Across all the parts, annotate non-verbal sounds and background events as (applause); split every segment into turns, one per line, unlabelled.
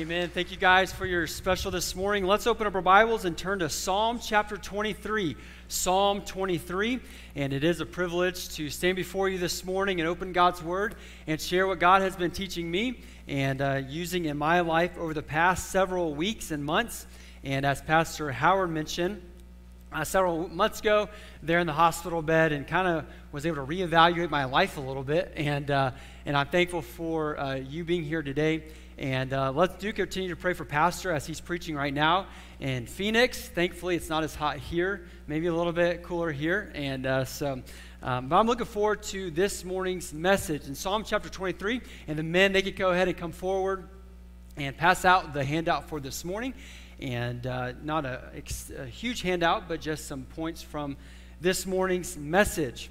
Amen. Thank you guys for your special this morning. Let's open up our Bibles and turn to Psalm chapter 23. Psalm 23. And it is a privilege to stand before you this morning and open God's Word and share what God has been teaching me and uh, using in my life over the past several weeks and months. And as Pastor Howard mentioned, uh, several months ago, there in the hospital bed, and kind of was able to reevaluate my life a little bit. And, uh, and I'm thankful for uh, you being here today. And uh, let's do continue to pray for Pastor as he's preaching right now in Phoenix. Thankfully, it's not as hot here, maybe a little bit cooler here. And uh, so, um, but I'm looking forward to this morning's message in Psalm chapter 23. And the men, they could go ahead and come forward and pass out the handout for this morning. And uh, not a, a huge handout, but just some points from this morning's message.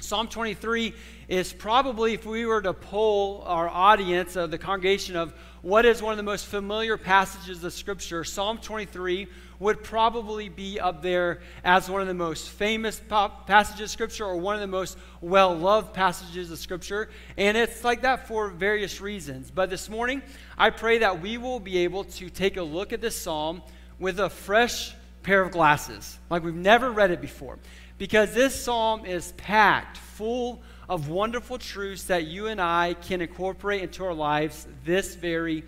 Psalm 23 is probably, if we were to poll our audience of the congregation of what is one of the most familiar passages of Scripture, Psalm 23 would probably be up there as one of the most famous passages of Scripture or one of the most well loved passages of Scripture. And it's like that for various reasons. But this morning, I pray that we will be able to take a look at this psalm with a fresh pair of glasses, like we've never read it before because this psalm is packed full of wonderful truths that you and I can incorporate into our lives this very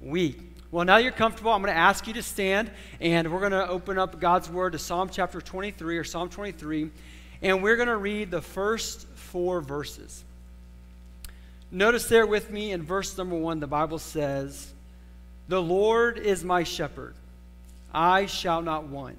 week. Well, now you're comfortable, I'm going to ask you to stand and we're going to open up God's Word to Psalm chapter 23 or Psalm 23, and we're going to read the first four verses. Notice there with me in verse number one, the Bible says, The Lord is my shepherd, I shall not want.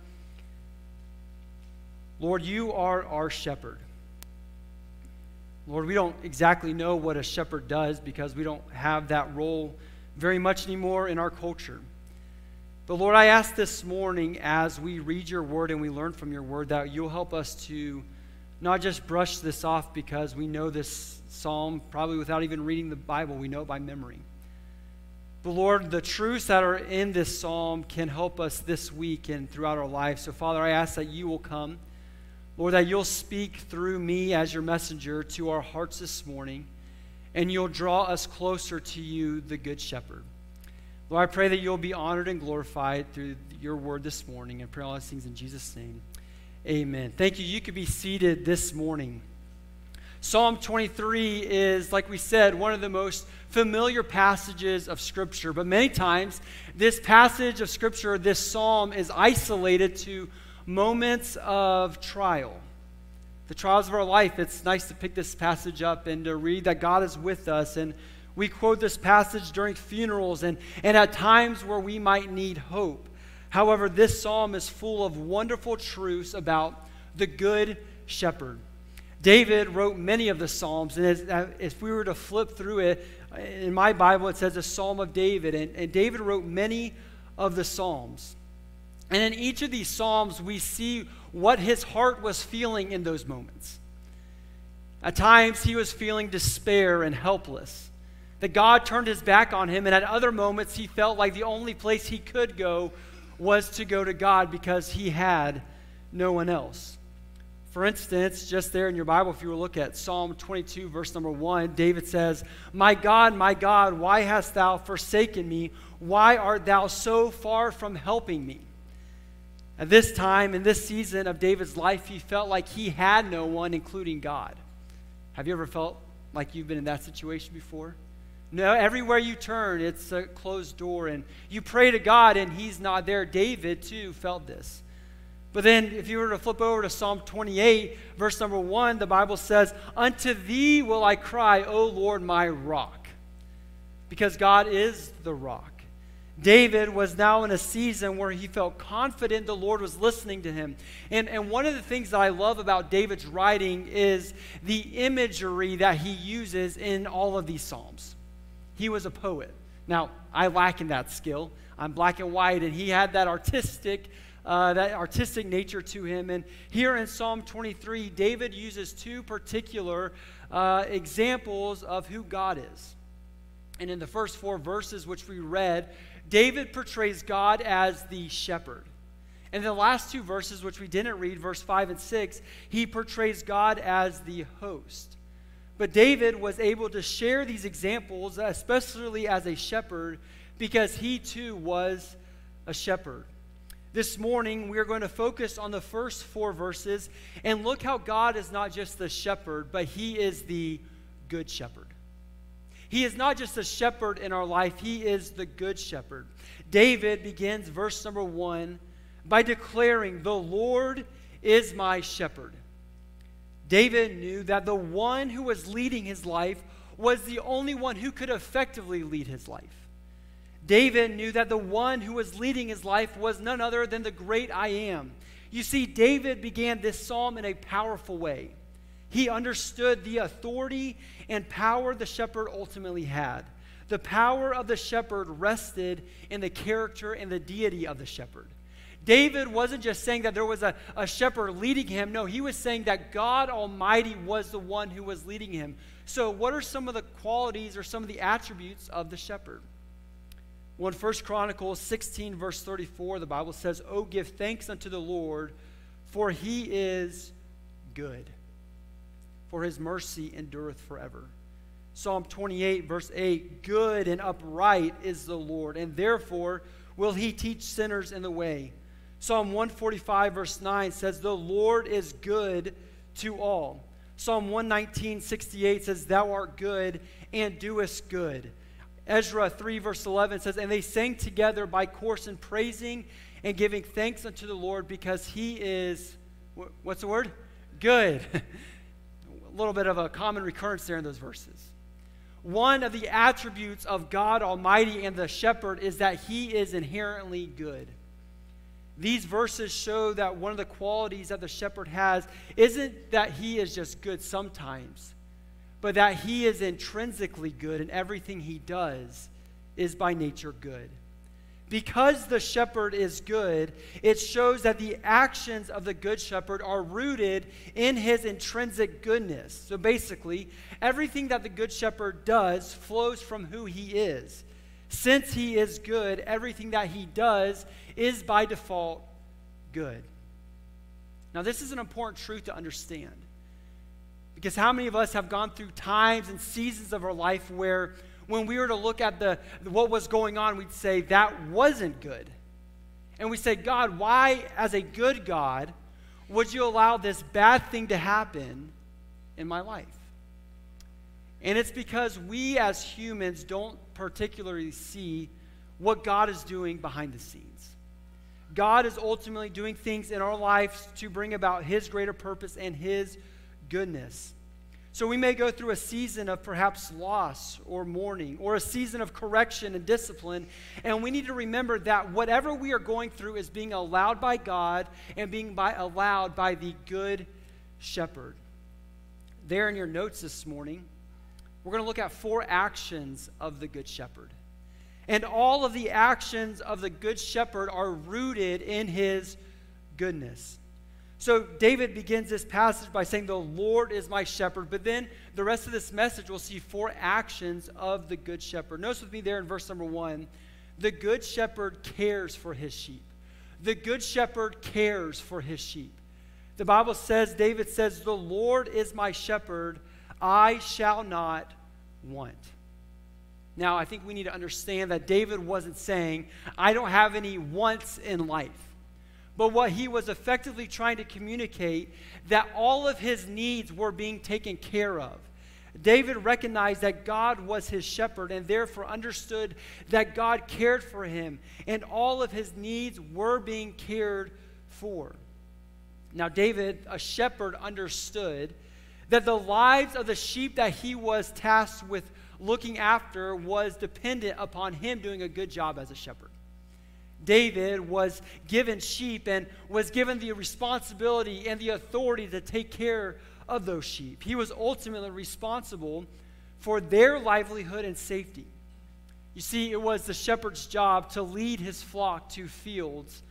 Lord, you are our shepherd. Lord, we don't exactly know what a shepherd does because we don't have that role very much anymore in our culture. But Lord, I ask this morning as we read your word and we learn from your word that you'll help us to not just brush this off because we know this psalm probably without even reading the Bible, we know it by memory. But Lord, the truths that are in this psalm can help us this week and throughout our lives. So, Father, I ask that you will come Lord, that you'll speak through me as your messenger to our hearts this morning, and you'll draw us closer to you, the Good Shepherd. Lord, I pray that you'll be honored and glorified through your word this morning, and pray all these things in Jesus' name. Amen. Thank you. You could be seated this morning. Psalm 23 is, like we said, one of the most familiar passages of Scripture. But many times, this passage of Scripture, this psalm, is isolated to moments of trial. The trials of our life, it's nice to pick this passage up and to read that God is with us. And we quote this passage during funerals and, and at times where we might need hope. However, this psalm is full of wonderful truths about the good shepherd. David wrote many of the Psalms, and as, uh, if we were to flip through it, in my Bible it says a Psalm of David, and, and David wrote many of the Psalms. And in each of these Psalms, we see what his heart was feeling in those moments. At times, he was feeling despair and helpless, that God turned his back on him, and at other moments, he felt like the only place he could go was to go to God because he had no one else. For instance, just there in your Bible, if you were to look at Psalm 22, verse number 1, David says, My God, my God, why hast thou forsaken me? Why art thou so far from helping me? At this time, in this season of David's life, he felt like he had no one, including God. Have you ever felt like you've been in that situation before? No, everywhere you turn, it's a closed door, and you pray to God, and He's not there. David, too, felt this. But then, if you were to flip over to Psalm 28, verse number 1, the Bible says, Unto thee will I cry, O Lord, my rock. Because God is the rock. David was now in a season where he felt confident the Lord was listening to him. And, and one of the things that I love about David's writing is the imagery that he uses in all of these Psalms. He was a poet. Now, I lack in that skill. I'm black and white, and he had that artistic, uh, that artistic nature to him. And here in Psalm 23, David uses two particular uh, examples of who God is. And in the first four verses, which we read, David portrays God as the shepherd. And the last two verses, which we didn't read, verse 5 and 6, he portrays God as the host. But David was able to share these examples, especially as a shepherd, because he too was a shepherd. This morning, we are going to focus on the first four verses and look how God is not just the shepherd, but he is the good shepherd. He is not just a shepherd in our life, he is the good shepherd. David begins verse number one by declaring, The Lord is my shepherd. David knew that the one who was leading his life was the only one who could effectively lead his life. David knew that the one who was leading his life was none other than the great I am. You see, David began this psalm in a powerful way. He understood the authority and power the shepherd ultimately had. The power of the shepherd rested in the character and the deity of the shepherd. David wasn't just saying that there was a, a shepherd leading him. No, he was saying that God Almighty was the one who was leading him. So, what are some of the qualities or some of the attributes of the shepherd? Well, in 1 Chronicles 16, verse 34, the Bible says, Oh, give thanks unto the Lord, for he is good for his mercy endureth forever. Psalm 28, verse 8 Good and upright is the Lord, and therefore will he teach sinners in the way. Psalm 145, verse 9 says, The Lord is good to all. Psalm 119, 68 says, Thou art good and doest good. Ezra 3, verse 11 says, And they sang together by course in praising and giving thanks unto the Lord because he is, what's the word? Good. (laughs) little bit of a common recurrence there in those verses. One of the attributes of God Almighty and the shepherd is that he is inherently good. These verses show that one of the qualities that the shepherd has isn't that he is just good sometimes, but that he is intrinsically good and everything he does is by nature good. Because the shepherd is good, it shows that the actions of the good shepherd are rooted in his intrinsic goodness. So basically, everything that the good shepherd does flows from who he is. Since he is good, everything that he does is by default good. Now, this is an important truth to understand. Because how many of us have gone through times and seasons of our life where when we were to look at the, what was going on, we'd say that wasn't good. And we say, God, why, as a good God, would you allow this bad thing to happen in my life? And it's because we as humans don't particularly see what God is doing behind the scenes. God is ultimately doing things in our lives to bring about His greater purpose and His goodness. So we may go through a season of perhaps loss or mourning or a season of correction and discipline. And we need to remember that whatever we are going through is being allowed by God and being by, allowed by the good shepherd. There in your notes this morning, we're going to look at four actions of the good shepherd. And all of the actions of the good shepherd are rooted in his goodness. So David begins this passage by saying, The Lord is my shepherd. But then the rest of this message, we'll see four actions of the good shepherd. Notice with me there in verse number one the good shepherd cares for his sheep. The good shepherd cares for his sheep. The Bible says, David says, The Lord is my shepherd, I shall not want. Now, I think we need to understand that David wasn't saying, I don't have any wants in life but what he was effectively trying to communicate that all of his needs were being taken care of David recognized that God was his shepherd and therefore understood that God cared for him and all of his needs were being cared for. Now, David, a shepherd, understood that the lives of the sheep that he was tasked with looking after was dependent upon him doing a good job as a shepherd. David was given sheep and was given the responsibility and the authority to take care of those sheep. He was ultimately responsible for their livelihood and safety. You see, it was the shepherd's job to lead his flock to fields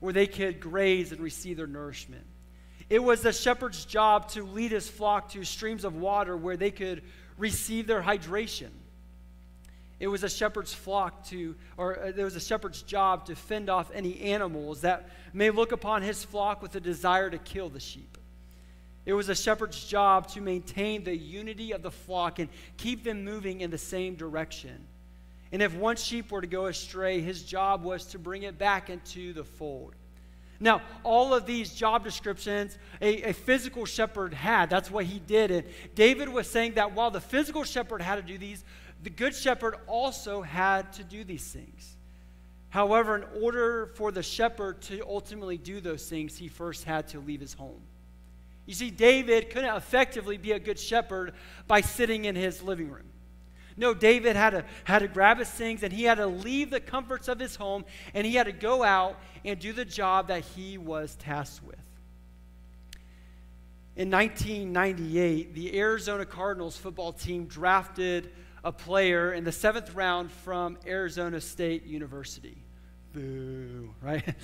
where they could graze and receive their nourishment. It was the shepherd's job to lead his flock to streams of water where they could receive their hydration. It was a shepherd's flock to, or uh, there was a shepherd's job to fend off any animals that may look upon his flock with a desire to kill the sheep. It was a shepherd's job to maintain the unity of the flock and keep them moving in the same direction. And if one sheep were to go astray, his job was to bring it back into the fold. Now, all of these job descriptions a, a, physical shepherd had. That's what he did. And David was saying that while the physical shepherd had to do these, the Good Shepherd also had to do these things. However, in order for the shepherd to ultimately do those things, he first had to leave his home. You see, David couldn't effectively be a good shepherd by sitting in his living room. No, David had to, had to grab his things and he had to leave the comforts of his home and he had to go out and do the job that he was tasked with. In 1998, the Arizona Cardinals football team drafted a player in the seventh round from Arizona State University. Boo, right? (laughs)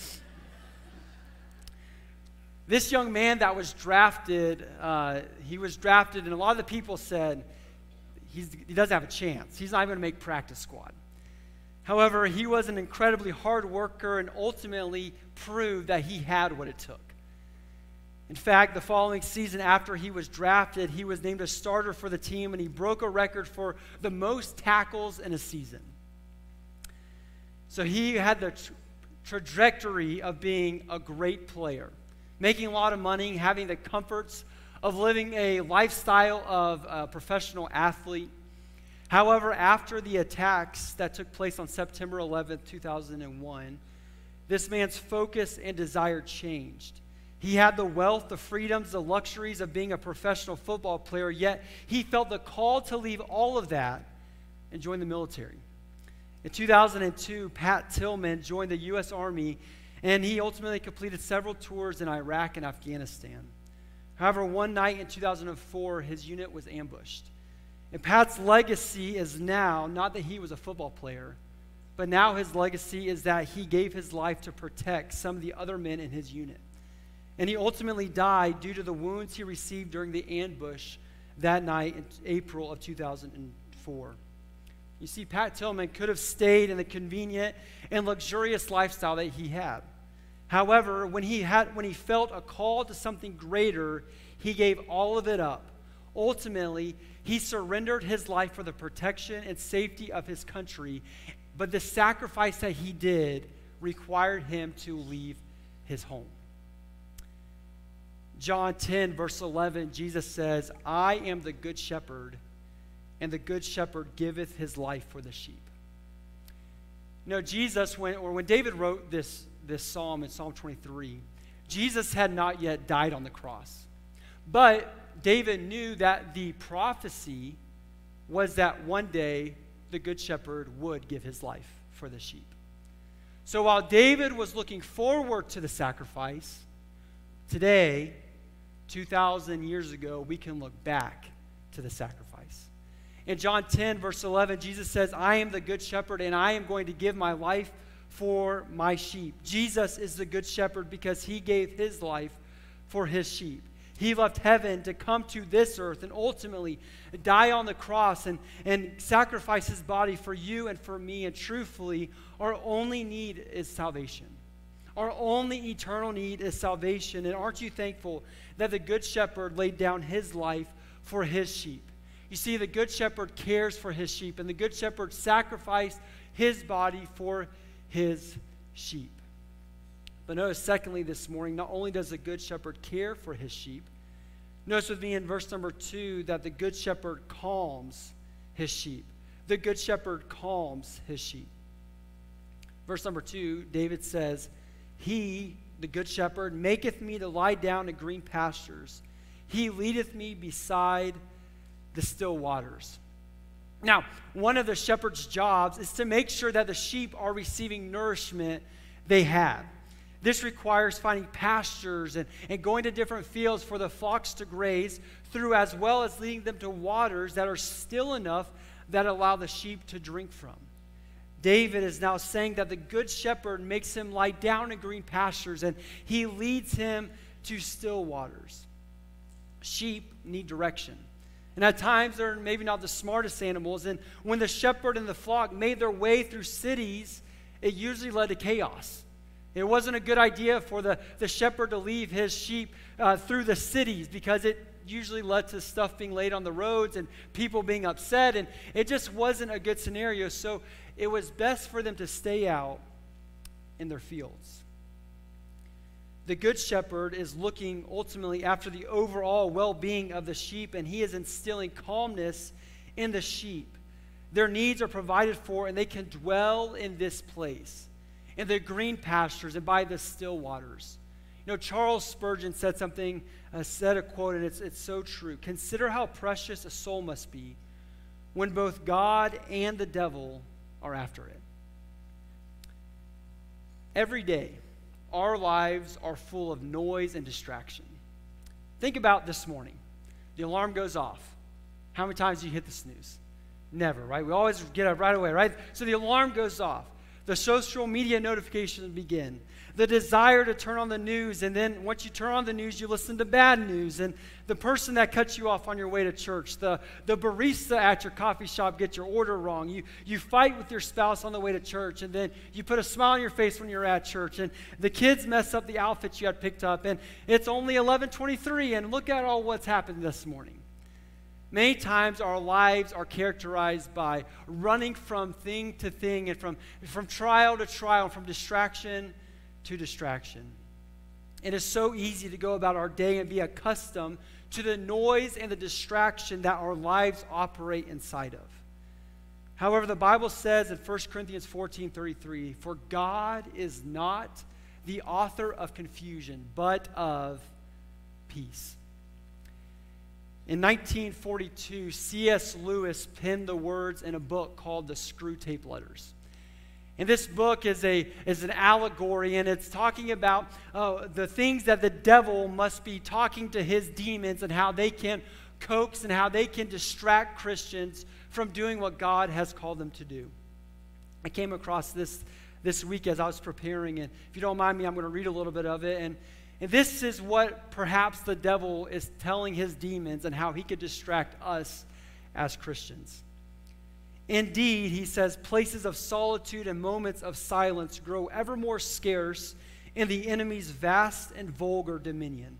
this young man that was drafted, uh, he was drafted, and a lot of the people said he doesn't have a chance. He's not even going to make practice squad. However, he was an incredibly hard worker and ultimately proved that he had what it took. In fact, the following season after he was drafted, he was named a starter for the team and he broke a record for the most tackles in a season. So he had the tra- trajectory of being a great player, making a lot of money, having the comforts of living a lifestyle of a professional athlete. However, after the attacks that took place on September 11, 2001, this man's focus and desire changed. He had the wealth, the freedoms, the luxuries of being a professional football player, yet he felt the call to leave all of that and join the military. In 2002, Pat Tillman joined the U.S. Army, and he ultimately completed several tours in Iraq and Afghanistan. However, one night in 2004, his unit was ambushed. And Pat's legacy is now not that he was a football player, but now his legacy is that he gave his life to protect some of the other men in his unit. And he ultimately died due to the wounds he received during the ambush that night in April of 2004. You see, Pat Tillman could have stayed in the convenient and luxurious lifestyle that he had. However, when he, had, when he felt a call to something greater, he gave all of it up. Ultimately, he surrendered his life for the protection and safety of his country, but the sacrifice that he did required him to leave his home. John 10, verse 11, Jesus says, I am the good shepherd, and the good shepherd giveth his life for the sheep. You know, Jesus, when, or when David wrote this, this psalm in Psalm 23, Jesus had not yet died on the cross. But David knew that the prophecy was that one day the good shepherd would give his life for the sheep. So while David was looking forward to the sacrifice, today 2,000 years ago, we can look back to the sacrifice. In John 10, verse 11, Jesus says, I am the good shepherd, and I am going to give my life for my sheep. Jesus is the good shepherd because he gave his life for his sheep. He left heaven to come to this earth and ultimately die on the cross and, and sacrifice his body for you and for me. And truthfully, our only need is salvation. Our only eternal need is salvation. And aren't you thankful that the Good Shepherd laid down his life for his sheep? You see, the Good Shepherd cares for his sheep, and the Good Shepherd sacrificed his body for his sheep. But notice, secondly, this morning, not only does the Good Shepherd care for his sheep, Notice with me in verse number two that the good shepherd calms his sheep. The good shepherd calms his sheep. Verse number two, David says, He, the good shepherd, maketh me to lie down in green pastures. He leadeth me beside the still waters. Now, one of the shepherd's jobs is to make sure that the sheep are receiving nourishment they have. This requires finding pastures and, and going to different fields for the flocks to graze through, as well as leading them to waters that are still enough that allow the sheep to drink from. David is now saying that the good shepherd makes him lie down in green pastures and he leads him to still waters. Sheep need direction. And at times, they're maybe not the smartest animals. And when the shepherd and the flock made their way through cities, it usually led to chaos. It wasn't a good idea for the, the shepherd to leave his sheep uh, through the cities because it usually led to stuff being laid on the roads and people being upset. And it just wasn't a good scenario. So it was best for them to stay out in their fields the Good Shepherd is looking ultimately after the overall well being of the sheep, and he is instilling calmness in the sheep. Their needs are provided for, and they can dwell in this place, in the green pastures and by the still waters. You know, Charles Spurgeon said something, uh, said a quote, and it's, it's so true. Consider how precious a soul must be when both God and the devil are after it. Every day, our lives are full of noise and distraction. Think about this morning. The alarm goes off. How many times do you hit the snooze? Never, right? We always get up right away, right? So the alarm goes off. The social media notifications begin the desire to turn on the news. And then once you turn on the news, you listen to bad news. And the person that cuts you off on your way to church, the, the barista at your coffee shop gets your order wrong. You, you fight with your spouse on the way to church. And then you put a smile on your face when you're at church. And the kids mess up the outfits you had picked up. And it's only 1123. And look at all what's happened this morning. Many times our lives are characterized by running from thing to thing and from, from trial to trial, from distraction to distraction. It is so easy to go about our day and be accustomed to the noise and the distraction that our lives operate inside of. However, the Bible says in 1 Corinthians 14 33, For God is not the author of confusion, but of peace. In 1942, C.S. Lewis penned the words in a book called The Screwtape Letters. And this book is, a, is an allegory, and it's talking about uh, the things that the devil must be talking to his demons and how they can coax and how they can distract Christians from doing what God has called them to do. I came across this this week as I was preparing, and if you don't mind me, I'm going to read a little bit of it. And, and this is what perhaps the devil is telling his demons and how he could distract us as Christians. Indeed, he says, places of solitude and moments of silence grow ever more scarce in the enemy's vast and vulgar dominion.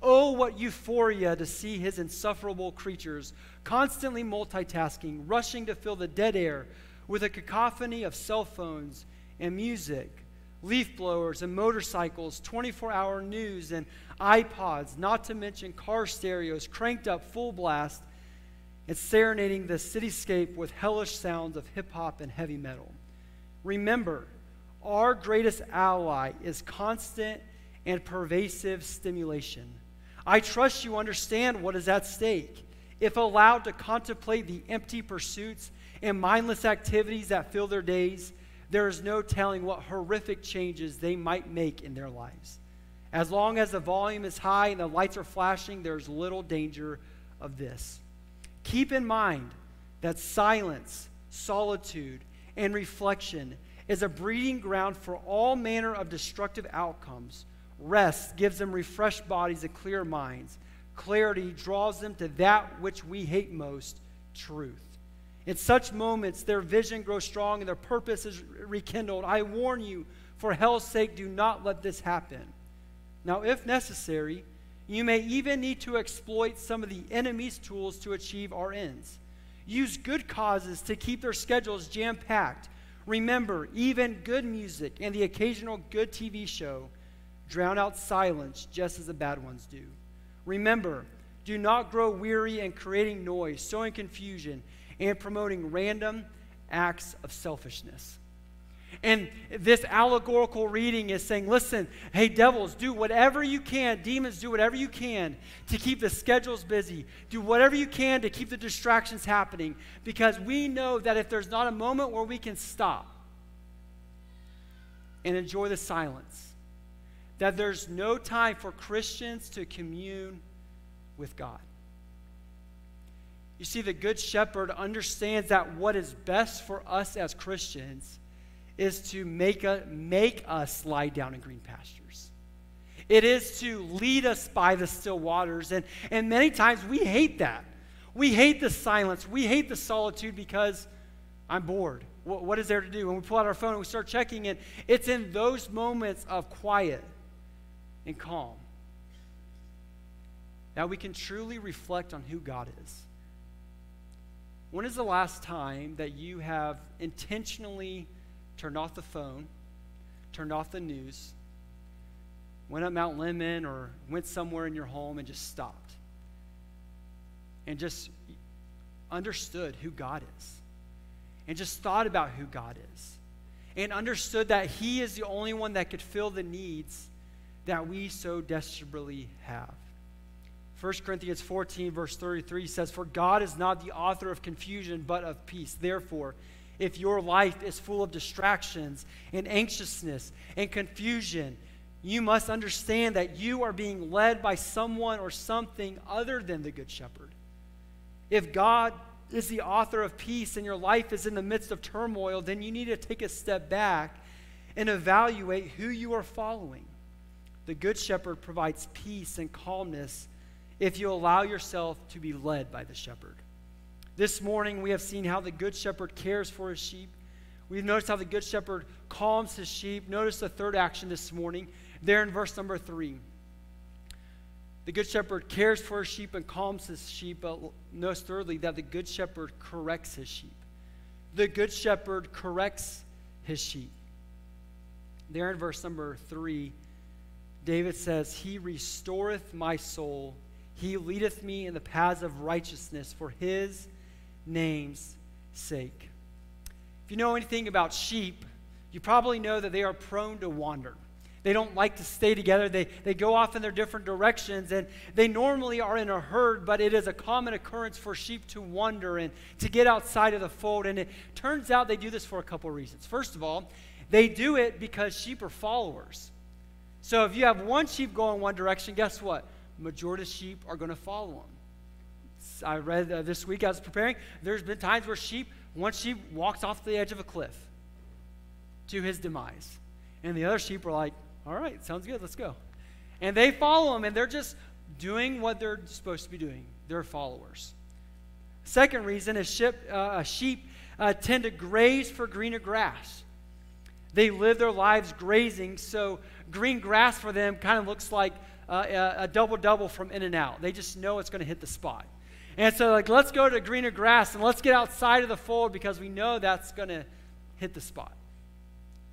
Oh, what euphoria to see his insufferable creatures constantly multitasking, rushing to fill the dead air with a cacophony of cell phones and music, leaf blowers and motorcycles, 24 hour news and iPods, not to mention car stereos cranked up full blast and serenading the cityscape with hellish sounds of hip hop and heavy metal. Remember, our greatest ally is constant and pervasive stimulation. I trust you understand what is at stake. If allowed to contemplate the empty pursuits and mindless activities that fill their days, there is no telling what horrific changes they might make in their lives. As long as the volume is high and the lights are flashing, there's little danger of this. Keep in mind that silence, solitude, and reflection is a breeding ground for all manner of destructive outcomes. Rest gives them refreshed bodies and clear minds. Clarity draws them to that which we hate most truth. In such moments, their vision grows strong and their purpose is rekindled. I warn you, for hell's sake, do not let this happen. Now, if necessary, you may even need to exploit some of the enemy's tools to achieve our ends. Use good causes to keep their schedules jam packed. Remember, even good music and the occasional good TV show drown out silence just as the bad ones do. Remember, Do not grow weary in creating noise, sowing confusion, and promoting random acts of selfishness. And this allegorical reading is saying, listen, hey, devils, do whatever you can, demons, do whatever you can to keep the schedules busy. Do whatever you can to keep the distractions happening because we know that if there's not a moment where we can stop and enjoy the silence, that there's no time for Christians to commune with God. You see, the Good Shepherd understands that what is best for us as Christians is to make, a, make us lie down in green pastures. It is to lead us by the still waters. And, and many times we hate that. We hate the silence. We hate the solitude because I'm bored. What, what is there to do? When we pull out our phone and we start checking it, it's in those moments of quiet and calm that we can truly reflect on who God is. When is the last time that you have intentionally turned off the phone, turned off the news, went up Mount Lemmon or went somewhere in your home and just stopped and just understood who God is and just thought about who God is and understood that He is the only one that could fill the needs that we so desperately have. 1 Corinthians 14, verse 33 says, For God is not the author of confusion, but of peace. Therefore, if your life is full of distractions and anxiousness and confusion, you must understand that you are being led by someone or something other than the Good Shepherd. If God is the author of peace and your life is in the midst of turmoil, then you need to take a step back and evaluate who you are following. The Good Shepherd provides peace and calmness if you allow yourself to be led by the shepherd. This morning, we have seen how the Good Shepherd cares for his sheep. We've noticed how the Good Shepherd calms his sheep. Notice the third action this morning, there in verse number three. The Good Shepherd cares for his sheep and calms his sheep, but notice thirdly that the Good Shepherd corrects his sheep. The Good Shepherd corrects his sheep. There in verse number three, David says, He restoreth my soul. He leadeth me in the paths of righteousness for his name's sake. If you know anything about sheep, you probably know that they are prone to wander. They don't like to stay together. They, they go off in their different directions, and they normally are in a herd, but it is a common occurrence for sheep to wander and to get outside of the fold. And it turns out they do this for a couple of reasons. First of all, they do it because sheep are followers. So if you have one sheep going one direction, guess what? Majority of sheep are going to follow them. I read uh, this week I was preparing, there's been times where sheep, one sheep walks off the edge of a cliff to his demise. And the other sheep are like, all right, sounds good, let's go. And they follow him, and they're just doing what they're supposed to be doing. They're followers. Second reason is sheep, uh, sheep uh, tend to graze for greener grass. They live their lives grazing, so green grass for them kind of looks like uh, a, a double double from In-N-Out. They just know it's going to hit the spot. And so, like, let's go to greener grass and let's get outside of the fold because we know that's going to hit the spot.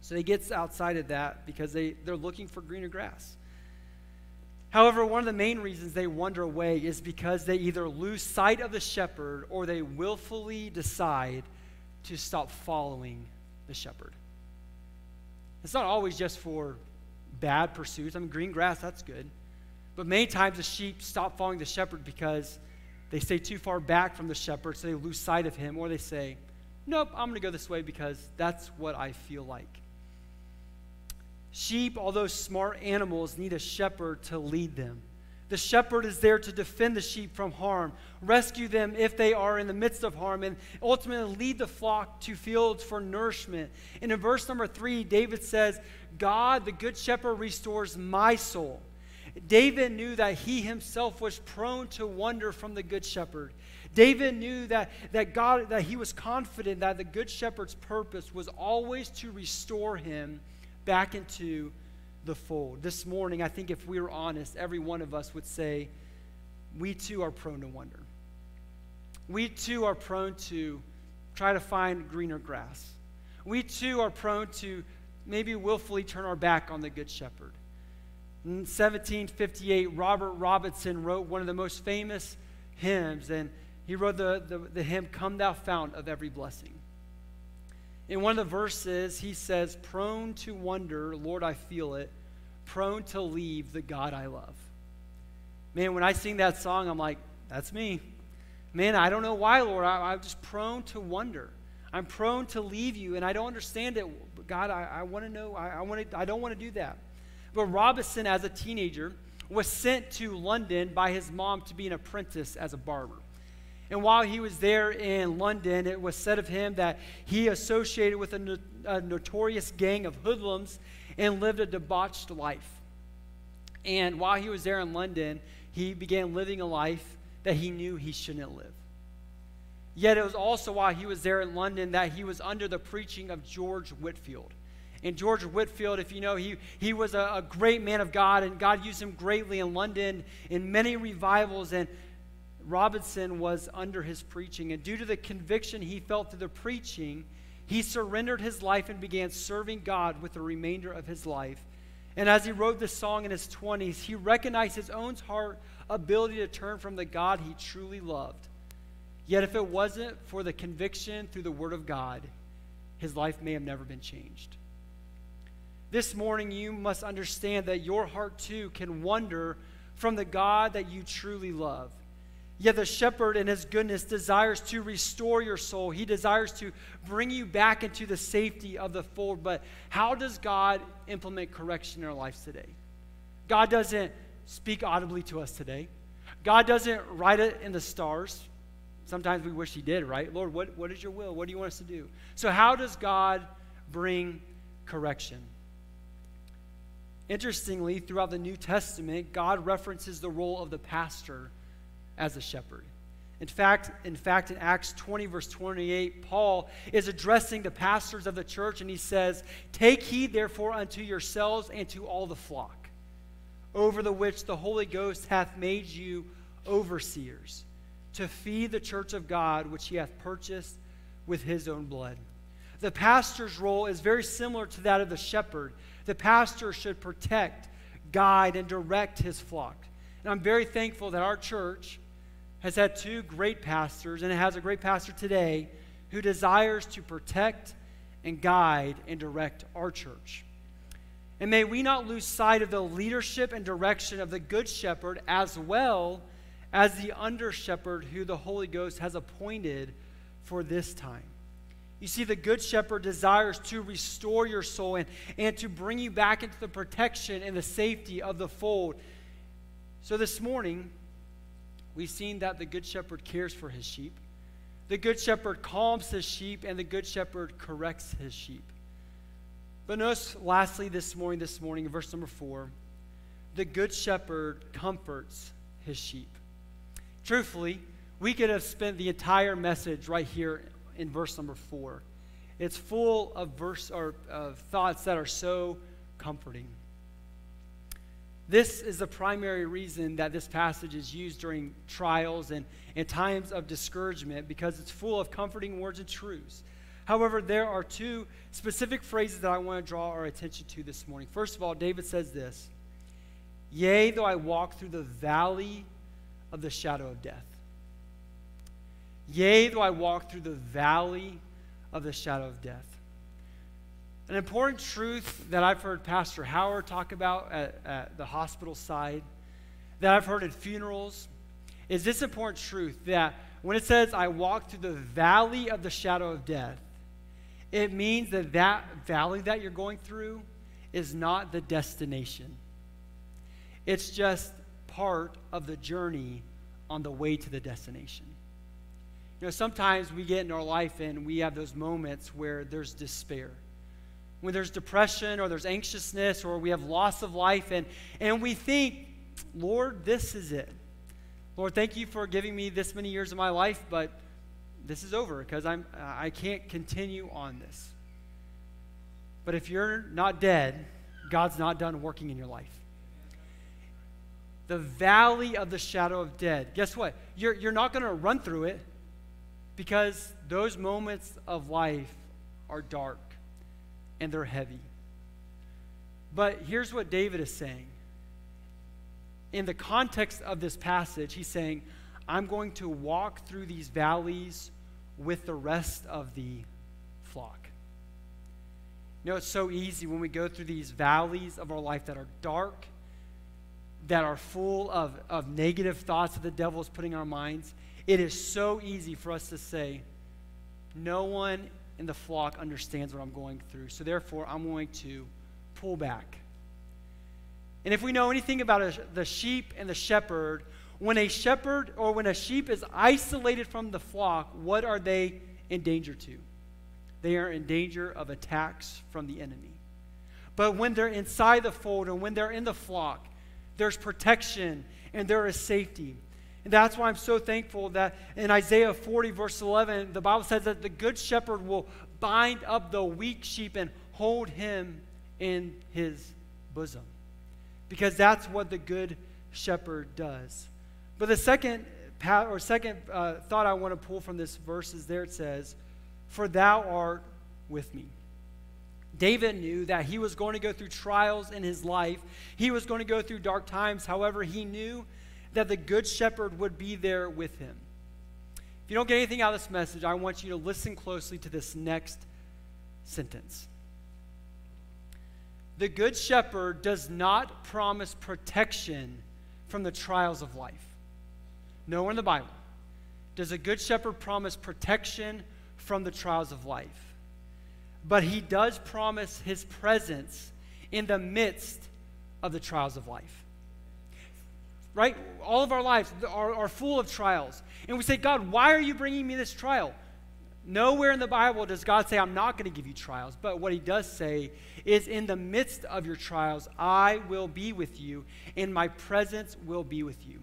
So he gets outside of that because they, they're looking for greener grass. However, one of the main reasons they wander away is because they either lose sight of the shepherd or they willfully decide to stop following the shepherd. It's not always just for bad pursuits. I mean, green grass, that's good. But many times the sheep stop following the shepherd because they stay too far back from the shepherd, so they lose sight of him, or they say, Nope, I'm going to go this way because that's what I feel like. Sheep, although smart animals, need a shepherd to lead them. The shepherd is there to defend the sheep from harm, rescue them if they are in the midst of harm, and ultimately lead the flock to fields for nourishment. And in verse number three, David says, God, the good shepherd, restores my soul. David knew that he himself was prone to wander from the good shepherd. David knew that, that God that he was confident that the good shepherd's purpose was always to restore him back into the fold. This morning, I think if we were honest, every one of us would say, we too are prone to wander. We too are prone to try to find greener grass. We too are prone to maybe willfully turn our back on the good shepherd. In 1758, Robert Robinson wrote one of the most famous hymns, and he wrote the, the, the hymn, Come Thou Fount of Every Blessing. In one of the verses, he says, Prone to wonder, Lord, I feel it, prone to leave the God I love. Man, when I sing that song, I'm like, that's me. Man, I don't know why, Lord. I, am just prone to wonder. I'm prone to leave you, and I don't understand it. God, I, I want to know. I, I, wanna, I don't want to do that. But Robinson, as a teenager, was sent to London by his mom to be an apprentice as a barber. And while he was there in London, it was said of him that he associated with a, no, a notorious gang of hoodlums and lived a debauched life. And while he was there in London, he began living a life that he knew he shouldn't live. Yet it was also while he was there in London that he was under the preaching of George Whitefield. And George Whitefield, if you know, he, he was a, a great man of God, and God used him greatly in London in many revivals. And Robinson was under his preaching. And due to the conviction he felt through the preaching, he surrendered his life and began serving God with the remainder of his life. And as he wrote this song in his 20s, he recognized his own heart ability to turn from the God he truly loved. Yet, if it wasn't for the conviction through the Word of God, his life may have never been changed. This morning, you must understand that your heart too can wander from the God that you truly love. Yet the shepherd, in his goodness, desires to restore your soul. He desires to bring you back into the safety of the fold. But how does God implement correction in our lives today? God doesn't speak audibly to us today. God doesn't write it in the stars. Sometimes we wish He did, right? Lord, what, what is your will? What do you want us to do? So, how does God bring correction? Interestingly, throughout the New Testament, God references the role of the pastor as a shepherd. In fact, in fact, in Acts 20, verse 28, Paul is addressing the pastors of the church, and he says, Take heed, therefore, unto yourselves and to all the flock over the which the Holy Ghost hath made you overseers, to feed the church of God, which he hath purchased with his own blood. The pastor's role is very similar to that of the shepherd. The pastor should protect, guide, and direct his flock. And I'm very thankful that our church has had two great pastors, and it has a great pastor today who desires to protect and guide and direct our church. And may we not lose sight of the leadership and direction of the Good Shepherd as well as the under shepherd who the Holy Ghost has appointed for this time. You see, the Good Shepherd desires to restore your soul and, and to bring you back into the protection and the safety of the fold. So this morning, we've seen that the Good Shepherd cares for his sheep. The Good Shepherd calms his sheep, and the Good Shepherd corrects his sheep. But notice, lastly, this morning, this morning, in verse number four, the good shepherd comforts his sheep. Truthfully, we could have spent the entire message right here in verse number four. It's full of verse or of thoughts that are so comforting. This is the primary reason that this passage is used during trials and, and times of discouragement because it's full of comforting words and truths. However, there are two specific phrases that I want to draw our attention to this morning. First of all, David says this Yea, though I walk through the valley of the shadow of death. Yea, though I walk through the valley of the shadow of death. An important truth that I've heard Pastor Howard talk about at, at the hospital side, that I've heard at funerals, is this important truth that when it says, I walk through the valley of the shadow of death, it means that that valley that you're going through is not the destination. It's just part of the journey on the way to the destination. You know, sometimes we get in our life and we have those moments where there's despair. When there's depression or there's anxiousness or we have loss of life and, and we think, Lord, this is it. Lord, thank you for giving me this many years of my life, but this is over because I'm I can't continue on this. But if you're not dead, God's not done working in your life. The valley of the shadow of death. Guess what? You're, you're not going to run through it because those moments of life are dark and they're heavy. But here's what David is saying in the context of this passage, he's saying, I'm going to walk through these valleys with the rest of the flock. You know, it's so easy when we go through these valleys of our life that are dark, that are full of, of negative thoughts that the devil is putting in our minds. It is so easy for us to say, No one in the flock understands what I'm going through, so therefore I'm going to pull back. And if we know anything about a, the sheep and the shepherd, when a shepherd or when a sheep is isolated from the flock, what are they in danger to? They are in danger of attacks from the enemy. But when they're inside the fold and when they're in the flock, there's protection and there is safety. And that's why I'm so thankful that in Isaiah 40, verse 11, the Bible says that the good shepherd will bind up the weak sheep and hold him in his bosom. Because that's what the good shepherd does. But the second or second uh, thought I want to pull from this verse is there it says, For thou art with me. David knew that he was going to go through trials in his life. He was going to go through dark times. However, he knew that the good shepherd would be there with him. If you don't get anything out of this message, I want you to listen closely to this next sentence. The good shepherd does not promise protection from the trials of life. Nowhere in the Bible does a good shepherd promise protection from the trials of life. But he does promise his presence in the midst of the trials of life. Right? All of our lives are, are full of trials. And we say, God, why are you bringing me this trial? Nowhere in the Bible does God say, I'm not going to give you trials. But what he does say is, in the midst of your trials, I will be with you, and my presence will be with you.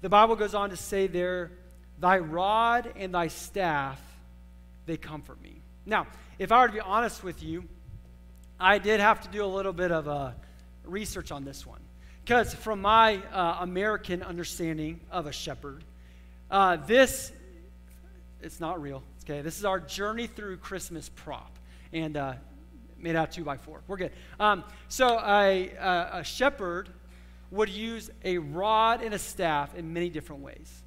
The Bible goes on to say there, Thy rod and thy staff, they comfort me. Now, if I were to be honest with you, I did have to do a little bit of uh, research on this one. Because from my uh, American understanding of a shepherd, uh, this, it's not real. Okay, this is our journey through Christmas prop. And uh, made out two by four. We're good. Um, so a, a, a shepherd would use a rod and a staff in many different ways.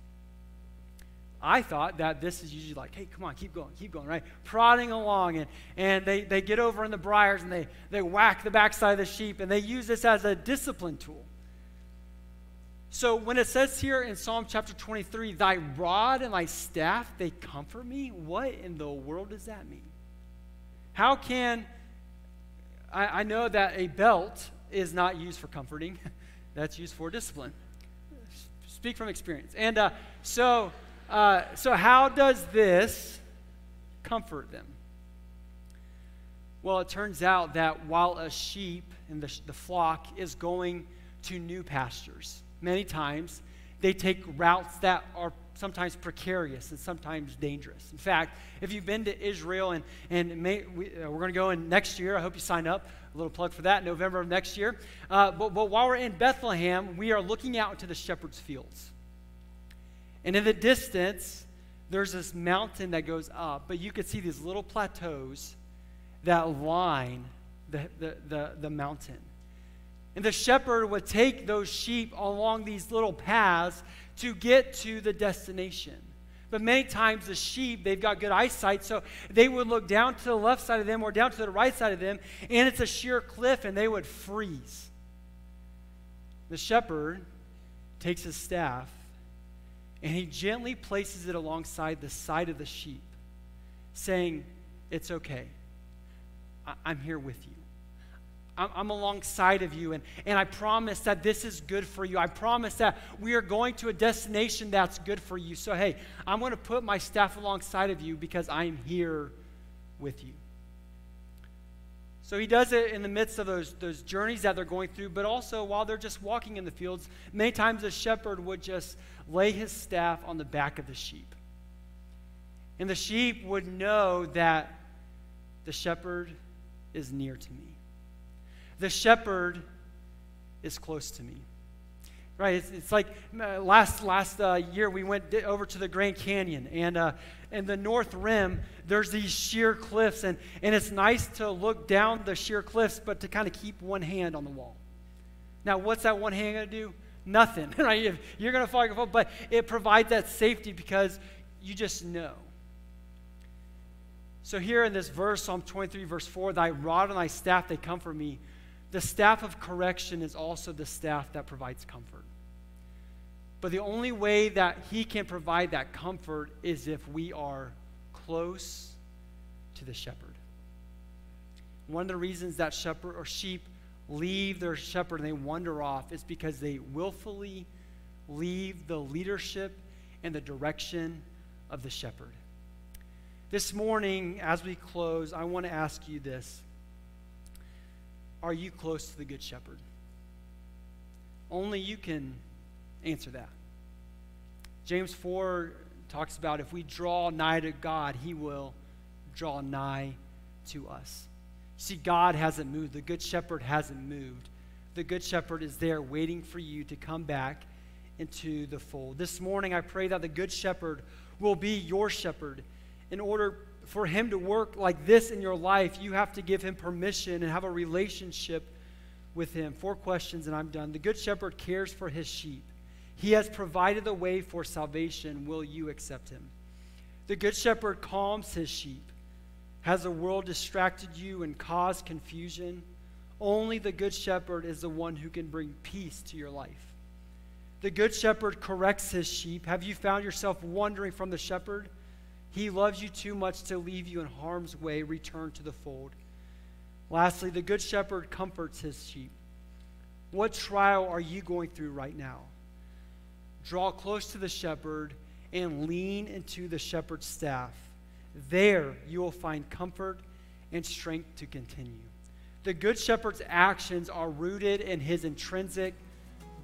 I thought that this is usually like, hey, come on, keep going, keep going, right? Prodding along, and, and they, they get over in the briars and they, they whack the backside of the sheep, and they use this as a discipline tool. So when it says here in Psalm chapter 23, thy rod and thy staff, they comfort me, what in the world does that mean? How can, I, I know that a belt is not used for comforting. (laughs) that's used for discipline. Speak from experience. And uh, so, uh, so how does this comfort them? Well, it turns out that while a sheep in the, the flock is going to new pastures, many times they take routes that are sometimes precarious and sometimes dangerous. In fact, if you've been to Israel and, and may, we, are going to go in next year, I hope you sign up. A little plug for that, November of next year. Uh, but, but while we're in Bethlehem, we are looking out into the shepherd's fields. And in the distance, there's this mountain that goes up, but you could see these little plateaus that line the, the, the, the mountain. And the shepherd would take those sheep along these little paths to get to the destination. But many times the sheep, they've got good eyesight, so they would look down to the left side of them or down to the right side of them, and it's a sheer cliff, and they would freeze. The shepherd takes his staff and he gently places it alongside the side of the sheep, saying, It's okay. I- am here with you. I'm alongside of you, and, and I promise that this is good for you. I promise that we are going to a destination that's good for you. So, hey, I'm going to put my staff alongside of you because I'm here with you. So he does it in the midst of those, those journeys that they're going through, but also while they're just walking in the fields. Many times a shepherd would just lay his staff on the back of the sheep. And the sheep would know that the shepherd is near to me. The shepherd is close to me. Right? It's, it's like uh, last, last uh, year we went over to the Grand Canyon, and uh, in the north rim, there's these sheer cliffs, and, and it's nice to look down the sheer cliffs, but to kind of keep one hand on the wall. Now, what's that one hand going to do? nothing, (laughs) right? You're going to fall, fall, but it provides that safety because you just know. So here in this verse, Psalm 23, verse 4, thy rod and thy staff, they comfort me. The staff of correction is also the staff that provides comfort. But the only way that he can provide that comfort is if we are close to the shepherd. One of the reasons that shepherd or sheep leave their shepherd and they wander off is because they willfully leave the leadership and the direction of the shepherd. This morning, as we close, I want to ask you this Are you close to the Good Shepherd? Only you can answer that. James 4 talks about if we draw nigh to God, he will draw nigh to us. See, God hasn't moved. The Good Shepherd hasn't moved. The Good Shepherd is there waiting for you to come back into the fold. This morning, I pray that the Good Shepherd will be your shepherd. In order for him to work like this in your life, you have to give him permission and have a relationship with him. Four questions, and I'm done. The Good Shepherd cares for his sheep. He has provided the way for salvation. Will you accept him? The Good Shepherd calms his sheep. Has the world distracted you and caused confusion? Only the Good Shepherd is the one who can bring peace to your life. The Good Shepherd corrects his sheep. Have you found yourself wandering from the shepherd? He loves you too much to leave you in harm's way. Return to the fold. Lastly, the Good Shepherd comforts his sheep. What trial are you going through right now? Draw close to the shepherd and lean into the shepherd's staff. There you will find comfort and strength to continue. The Good Shepherd's actions are rooted in his intrinsic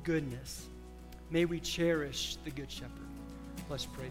goodness. May we cherish the Good Shepherd. Let's pray.